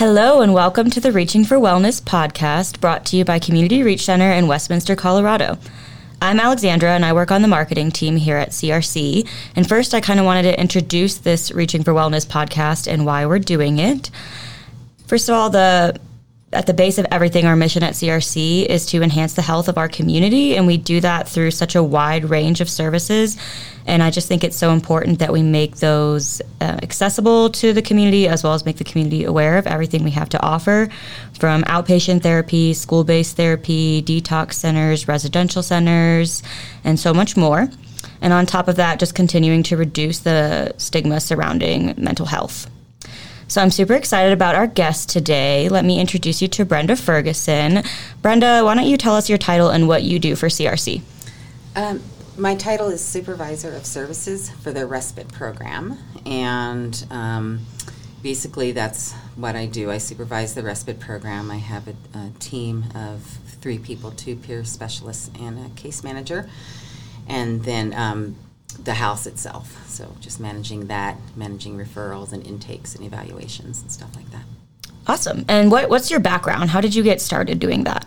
Hello, and welcome to the Reaching for Wellness podcast brought to you by Community Reach Center in Westminster, Colorado. I'm Alexandra, and I work on the marketing team here at CRC. And first, I kind of wanted to introduce this Reaching for Wellness podcast and why we're doing it. First of all, the at the base of everything, our mission at CRC is to enhance the health of our community, and we do that through such a wide range of services. And I just think it's so important that we make those uh, accessible to the community as well as make the community aware of everything we have to offer from outpatient therapy, school based therapy, detox centers, residential centers, and so much more. And on top of that, just continuing to reduce the stigma surrounding mental health. So I'm super excited about our guest today. Let me introduce you to Brenda Ferguson. Brenda, why don't you tell us your title and what you do for CRC? Um, my title is Supervisor of Services for the Respite Program, and um, basically that's what I do. I supervise the Respite Program. I have a, a team of three people two peer specialists and a case manager. And then um, the house itself. So just managing that, managing referrals and intakes and evaluations and stuff like that. Awesome. And what, what's your background? How did you get started doing that?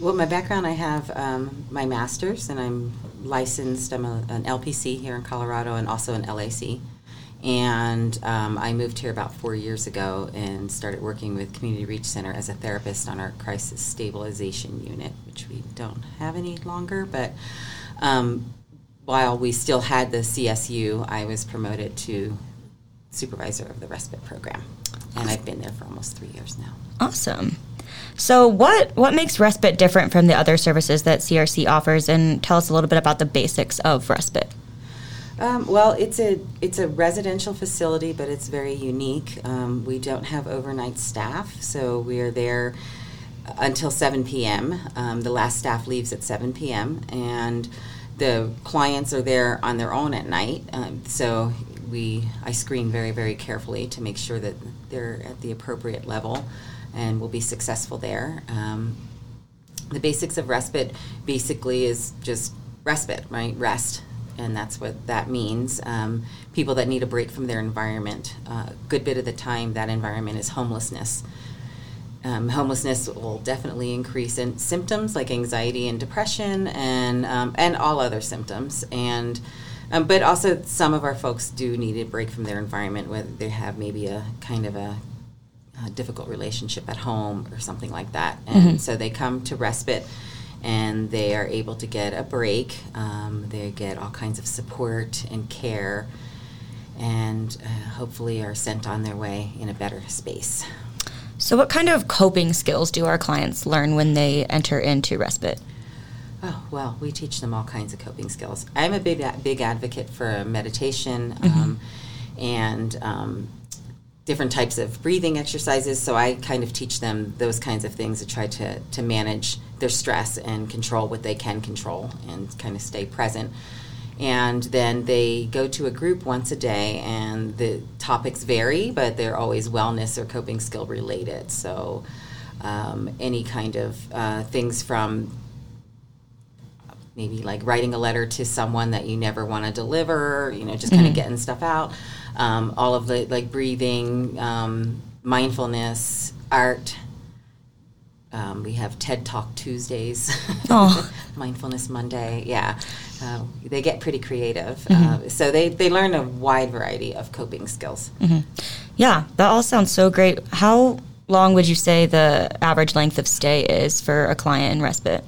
Well, my background, I have um, my master's, and I'm licensed. I'm a, an LPC here in Colorado and also an LAC. And um, I moved here about four years ago and started working with Community Reach Center as a therapist on our crisis stabilization unit, which we don't have any longer. But um, while we still had the CSU, I was promoted to supervisor of the respite program, and I've been there for almost three years now. Awesome. So, what what makes respite different from the other services that CRC offers? And tell us a little bit about the basics of respite. Um, well, it's a it's a residential facility, but it's very unique. Um, we don't have overnight staff, so we are there until 7 p.m. Um, the last staff leaves at 7 p.m. and the clients are there on their own at night, um, so we I screen very very carefully to make sure that they're at the appropriate level, and will be successful there. Um, the basics of respite basically is just respite, right? Rest, and that's what that means. Um, people that need a break from their environment. A uh, good bit of the time, that environment is homelessness um, homelessness will definitely increase in symptoms like anxiety and depression and um, and all other symptoms. And um, but also some of our folks do need a break from their environment whether they have maybe a kind of a, a difficult relationship at home or something like that. And mm-hmm. so they come to respite and they are able to get a break. Um, they get all kinds of support and care and uh, hopefully are sent on their way in a better space so, what kind of coping skills do our clients learn when they enter into respite? Oh, well, we teach them all kinds of coping skills. I'm a big, big advocate for meditation mm-hmm. um, and um, different types of breathing exercises. So I kind of teach them those kinds of things to try to, to manage their stress and control what they can control and kind of stay present and then they go to a group once a day and the topics vary but they're always wellness or coping skill related so um, any kind of uh, things from maybe like writing a letter to someone that you never want to deliver you know just kind of mm-hmm. getting stuff out um, all of the like breathing um, mindfulness art um, we have TED Talk Tuesdays, oh. Mindfulness Monday. Yeah, uh, they get pretty creative. Mm-hmm. Uh, so they, they learn a wide variety of coping skills. Mm-hmm. Yeah, that all sounds so great. How long would you say the average length of stay is for a client in respite?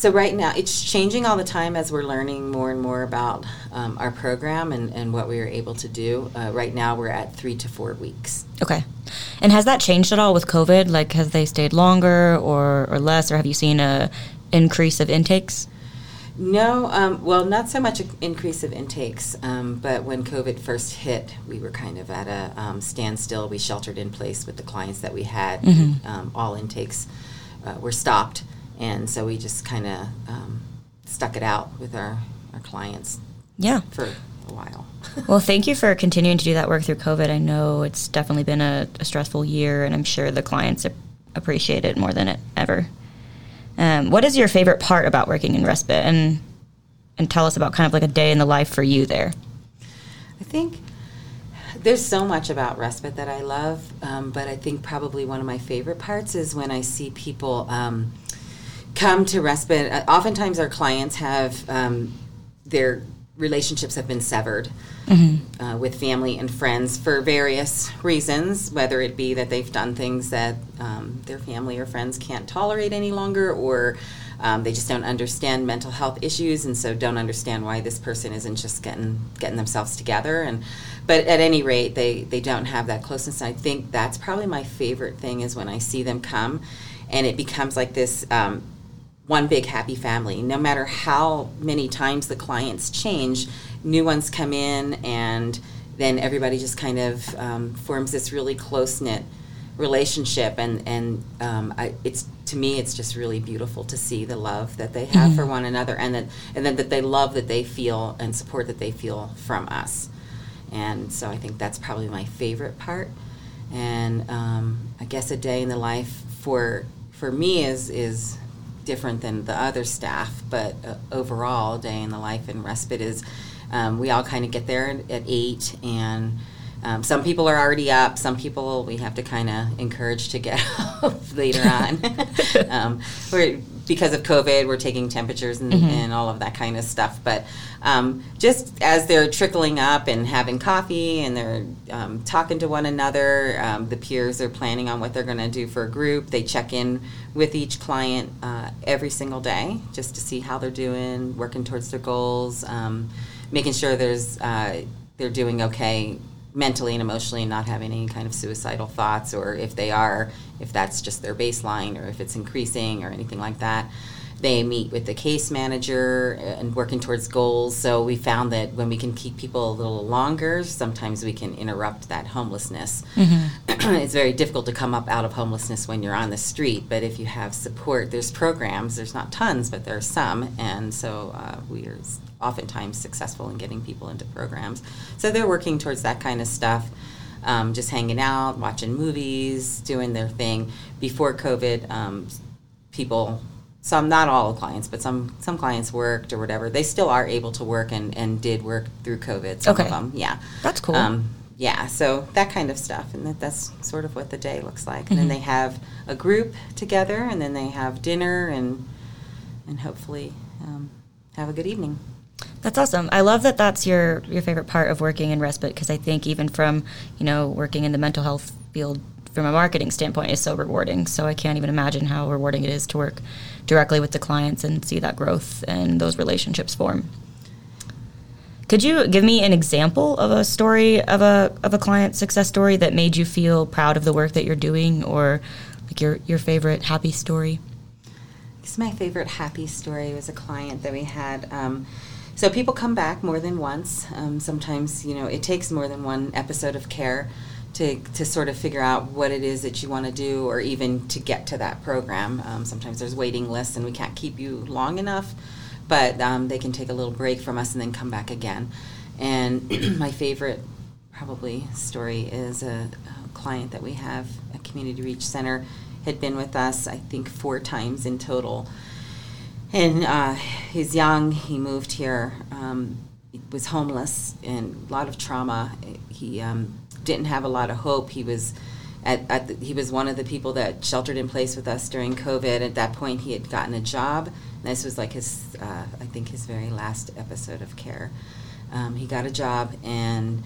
So right now, it's changing all the time as we're learning more and more about um, our program and, and what we are able to do. Uh, right now, we're at three to four weeks. Okay. And has that changed at all with COVID? Like, has they stayed longer or, or less, or have you seen a increase of intakes? No, um, well, not so much an increase of intakes, um, but when COVID first hit, we were kind of at a um, standstill. We sheltered in place with the clients that we had. Mm-hmm. Um, all intakes uh, were stopped, and so we just kind of um, stuck it out with our, our clients. Yeah. For a while. well, thank you for continuing to do that work through COVID. I know it's definitely been a, a stressful year, and I'm sure the clients appreciate it more than it ever. Um, what is your favorite part about working in respite, and and tell us about kind of like a day in the life for you there? I think there's so much about respite that I love, um, but I think probably one of my favorite parts is when I see people um, come to respite. Uh, oftentimes, our clients have um, their relationships have been severed mm-hmm. uh, with family and friends for various reasons, whether it be that they've done things that um, their family or friends can't tolerate any longer, or um, they just don't understand mental health issues, and so don't understand why this person isn't just getting getting themselves together. And but at any rate, they they don't have that closeness. And I think that's probably my favorite thing is when I see them come, and it becomes like this. Um, one big happy family. No matter how many times the clients change, new ones come in, and then everybody just kind of um, forms this really close knit relationship. And and um, I, it's to me, it's just really beautiful to see the love that they have mm-hmm. for one another, and then and then that they love that they feel and support that they feel from us. And so I think that's probably my favorite part. And um, I guess a day in the life for for me is is different than the other staff, but uh, overall, day in the life in respite is um, we all kind of get there at eight, and um, some people are already up. Some people we have to kind of encourage to get up later on. um, because of COVID, we're taking temperatures and, mm-hmm. and all of that kind of stuff. But um, just as they're trickling up and having coffee and they're um, talking to one another, um, the peers are planning on what they're going to do for a group. They check in with each client uh, every single day just to see how they're doing, working towards their goals, um, making sure there's uh, they're doing okay mentally and emotionally and not having any kind of suicidal thoughts or if they are if that's just their baseline or if it's increasing or anything like that they meet with the case manager and working towards goals so we found that when we can keep people a little longer sometimes we can interrupt that homelessness mm-hmm. it's very difficult to come up out of homelessness when you're on the street but if you have support there's programs there's not tons but there are some and so uh, we are oftentimes successful in getting people into programs. So they're working towards that kind of stuff, um, just hanging out, watching movies, doing their thing. Before COVID, um, people, some, not all clients, but some, some clients worked or whatever. They still are able to work and, and did work through COVID, some okay. of them, yeah. That's cool. Um, yeah, so that kind of stuff, and that, that's sort of what the day looks like. And mm-hmm. then they have a group together, and then they have dinner, and and hopefully um, have a good evening. That's awesome. I love that that's your your favorite part of working in respite because I think even from you know working in the mental health field from a marketing standpoint is so rewarding. So I can't even imagine how rewarding it is to work directly with the clients and see that growth and those relationships form. Could you give me an example of a story of a of a client success story that made you feel proud of the work that you're doing, or like your your favorite happy story? This my favorite happy story was a client that we had. Um, so people come back more than once. Um, sometimes, you know, it takes more than one episode of care to, to sort of figure out what it is that you want to do or even to get to that program. Um, sometimes there's waiting lists and we can't keep you long enough, but um, they can take a little break from us and then come back again. And my favorite, probably, story is a, a client that we have, a Community Reach Center, had been with us, I think, four times in total and uh, he's young. He moved here. Um, was homeless and a lot of trauma. He um, didn't have a lot of hope. He was at, at the, he was one of the people that sheltered in place with us during COVID. At that point, he had gotten a job. This was like his, uh, I think, his very last episode of care. Um, he got a job and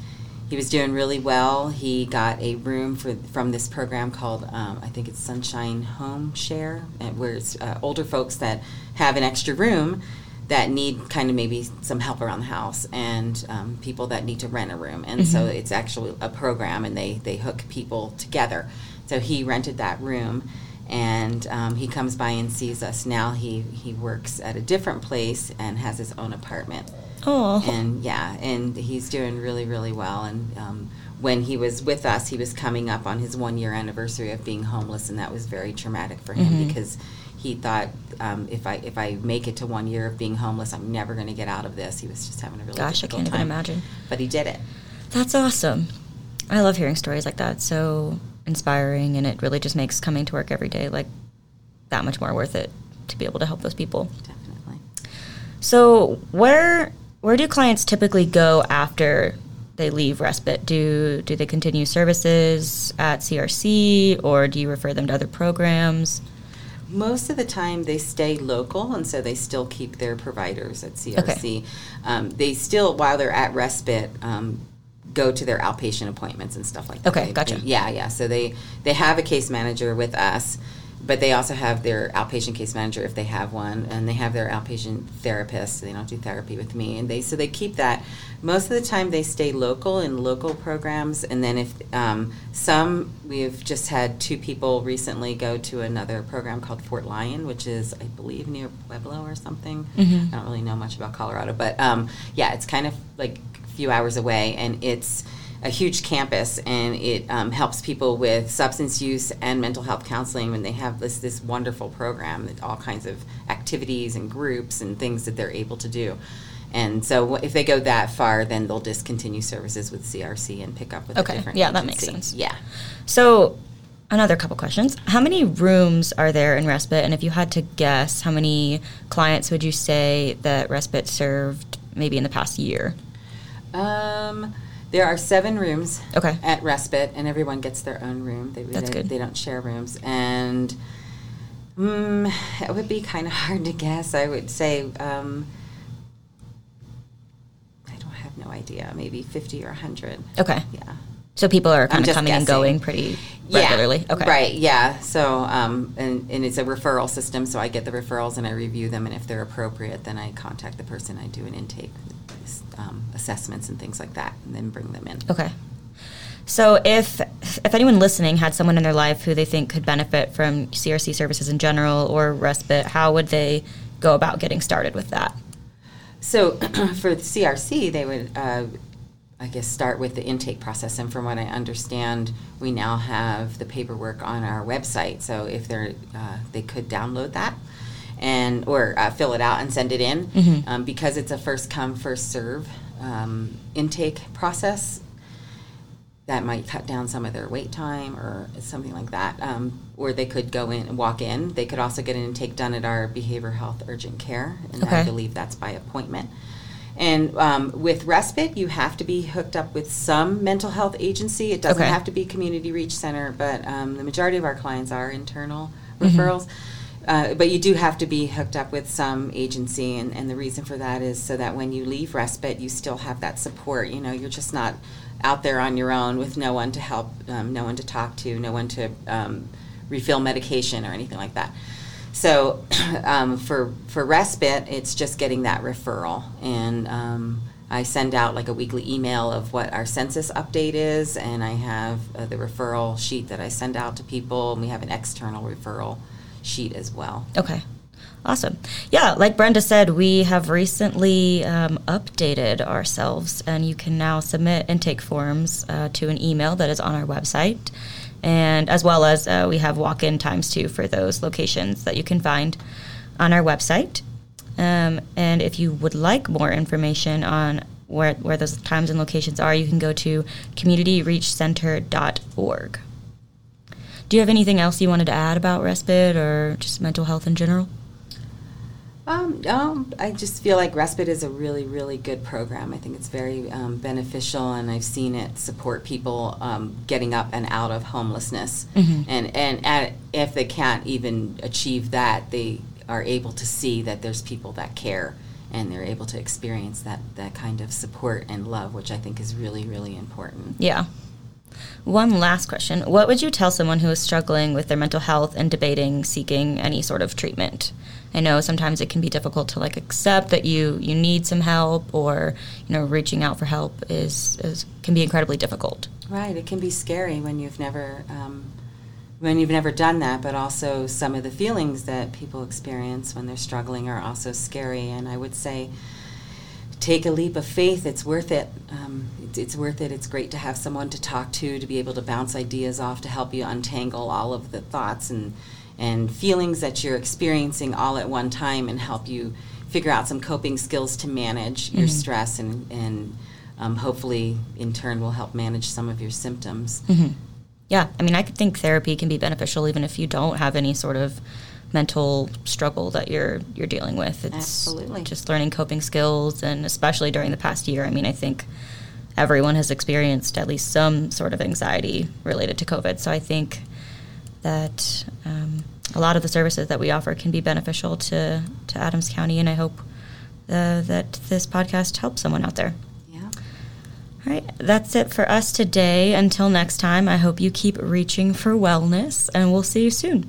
he was doing really well. He got a room for from this program called um, I think it's Sunshine Home Share, where it's uh, older folks that have an extra room that need kind of maybe some help around the house and um, people that need to rent a room. And mm-hmm. so it's actually a program, and they they hook people together. So he rented that room. And um, he comes by and sees us. Now he, he works at a different place and has his own apartment. Oh. And yeah, and he's doing really, really well. And um, when he was with us, he was coming up on his one year anniversary of being homeless, and that was very traumatic for him mm-hmm. because he thought um, if I if I make it to one year of being homeless, I'm never going to get out of this. He was just having a really gosh, I can't time. even imagine. But he did it. That's awesome. I love hearing stories like that. so inspiring, and it really just makes coming to work every day like that much more worth it to be able to help those people. Definitely. So where where do clients typically go after they leave respite, do do they continue services at CRC or do you refer them to other programs? Most of the time, they stay local, and so they still keep their providers at CRC. Um, they still, while they're at respite, um, go to their outpatient appointments and stuff like that. Okay, They- gotcha. they- yeah, yeah. So they they have a case manager with us, but they also have their outpatient case manager if they have one, and they have their outpatient therapist. So They don't do therapy with me, and they so they keep that. Most of the time, they stay local in local programs, and then if um, some we've just had two people recently go to another program called Fort Lyon, which is I believe near Pueblo or something. Mhm. I don't really know much about Colorado, but um, yeah, it's kind of like a few hours away, and it's a huge campus, and it um, helps people with substance use and mental health counseling when they have this this wonderful program, all kinds of activities and groups and things that they're able to do. And so, if they go that far, then they'll discontinue services with CRC and pick up with Okay, a different yeah, that makes sense. Yeah. So, another couple questions. How many rooms are there in respite? And if you had to guess, how many clients would you say that respite served maybe in the past year? Um, there are seven rooms Okay. at respite, and everyone gets their own room. They, That's they, good. They don't share rooms, and mm, it would be kind of hard to guess. I would say um, I don't have no idea. Maybe fifty or hundred. Okay. Yeah. So people are kind of coming and going pretty regularly. Yeah, Okay. Right. Yeah. So, um, and, and it's a referral system. So I get the referrals and I review them, and if they're appropriate, then I contact the person. I do an intake um, assessments and things like that, and then bring them in. Okay. So if if anyone listening had someone in their life who they think could benefit from CRC services in general or respite, how would they go about getting started with that? So for the CRC, they would, uh, I guess, start with the intake process. And from what I understand, we now have the paperwork on our website. So if they're, uh, they could download that and or uh, fill it out and send it in Mhm. um, because it's a first come first serve um, intake process. That might cut down some of their wait time or something like that. Um, or they could go in and walk in. They could also get an intake done at our behavioral health urgent care, and I believe that's by appointment. And um, with respite, you have to be hooked up with some mental health agency. It doesn't Okay. have to be Community Reach Center, but um, the majority of our clients are internal Mhm. referrals. Uh, but you do have to be hooked up with some agency, and, and the reason for that is so that when you leave respite, you still have that support. You know, you're just not out there on your own with no one to help, um, no one to talk to, no one to um, refill medication or anything like that. So um, for for respite, it's just getting that referral, and um, I send out like a weekly email of what our census update is, and I have uh, the referral sheet that I send out to people, and we have an external referral sheet as well. Okay. Awesome. Yeah, like Brenda said, we have recently um, updated ourselves, and you can now submit intake forms uh, to an email that is on our website. And as well as uh, we have walk in times too for those locations that you can find on our website. Um, and if you would like more information on where, where those times and locations are, you can go to communityreachcenter.org. Do you have anything else you wanted to add about respite or just mental health in general? Um, um, I just feel like respite is a really, really good program. I think it's very um, beneficial, and I've seen it support people um, getting up and out of homelessness. Mhm. And and at, if they can't even achieve that, they are able to see that there's people that care, and they're able to experience that that kind of support and love, which I think is really, really important. Yeah. One last question. What would you tell someone who is struggling with their mental health and debating seeking any sort of treatment? I know sometimes it can be difficult to like accept that you you need some help or you know reaching out for help is, is can be incredibly difficult. Right. It can be scary when you've never um, when you've never done that, but also some of the feelings that people experience when they're struggling are also scary. And I would say, take a leap of faith. It's worth it. Um, it's, it's worth it. It's great to have someone to talk to, to be able to bounce ideas off, to help you untangle all of the thoughts and and feelings that you're experiencing all at one time, and help you figure out some coping skills to manage your Mhm. stress and and um, hopefully in turn will help manage some of your symptoms. hmm Yeah, I mean, I could think therapy can be beneficial even if you don't have any sort of mental struggle that you're you're dealing with. It's Absolutely. just learning coping skills, and especially during the past year. I mean, I think everyone has experienced at least some sort of anxiety related to COVID. So I think that um, a lot of the services that we offer can be beneficial to, to Adams County, and I hope uh, that this podcast helps someone out there. Yeah. All right, that's it for us today. Until next time, I hope you keep reaching for wellness, and we'll see you soon.